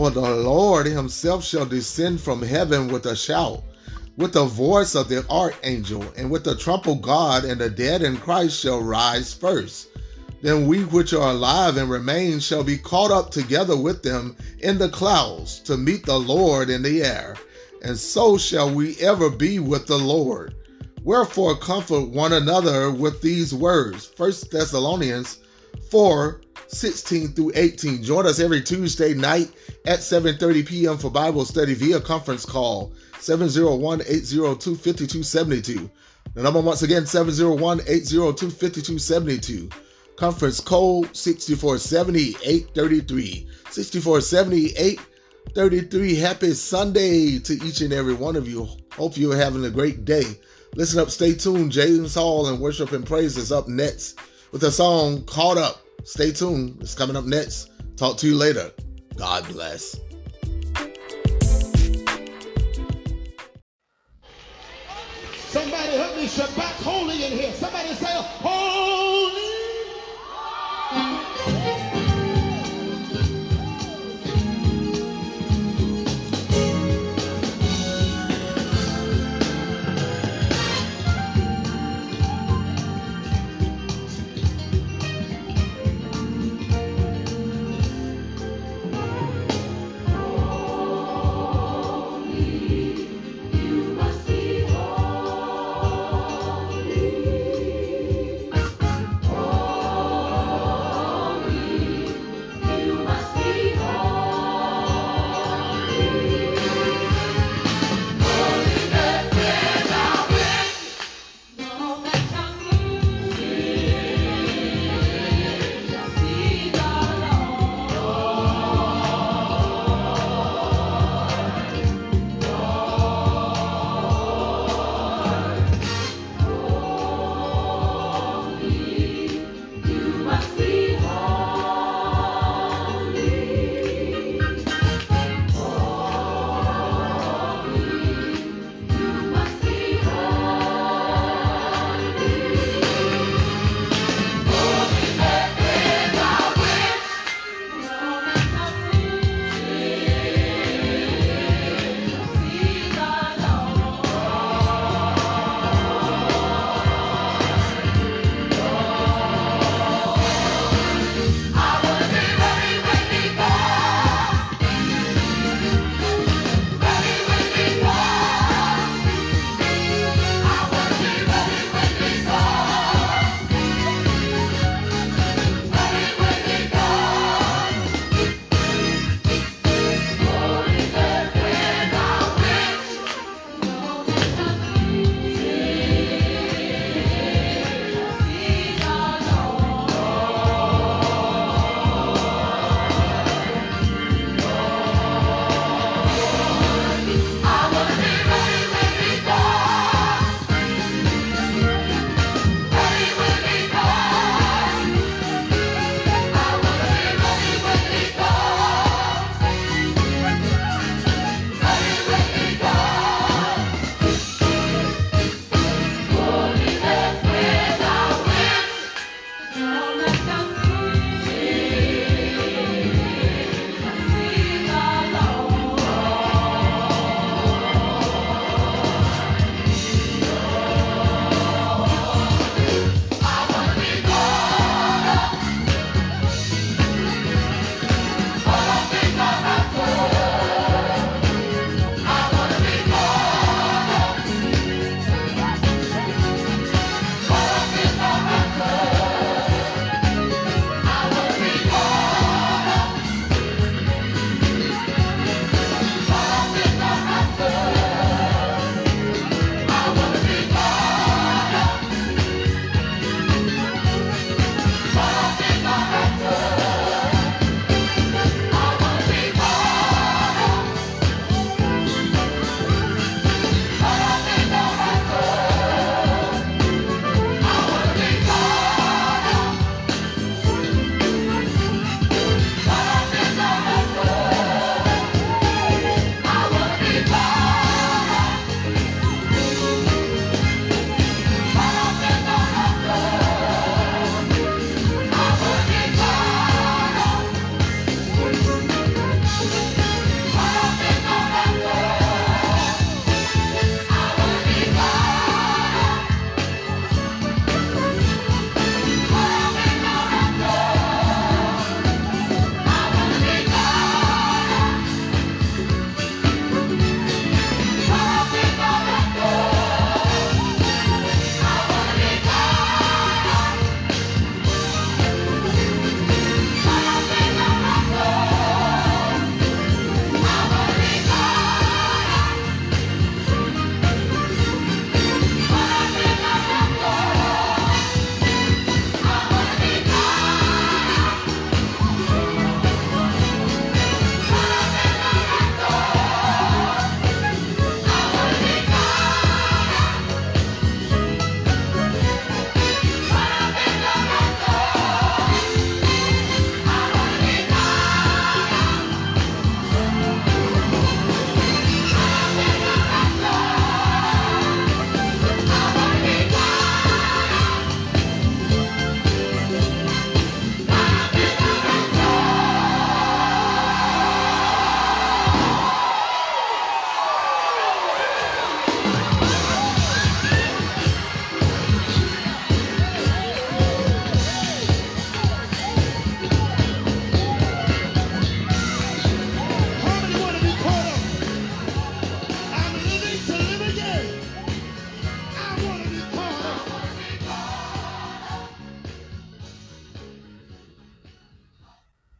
For the Lord himself shall descend from heaven with a shout, with the voice of the archangel, and with the trump of God, and the dead in Christ shall rise first. Then we which are alive and remain shall be caught up together with them in the clouds to meet the Lord in the air. And so shall we ever be with the Lord. Wherefore comfort one another with these words. 1 Thessalonians 4 16 through 18. Join us every Tuesday night at 7:30 p.m. for Bible study via conference call 701-802-5272. The number once again 701-802-5272. Conference code 6470 833. 6470 833. Happy Sunday to each and every one of you. Hope you're having a great day. Listen up, stay tuned. James Hall and Worship and Praise is up next with a song Caught Up. Stay tuned. It's coming up next. Talk to you later. God bless. Somebody help me Shabbat holy in here. Somebody say, holy.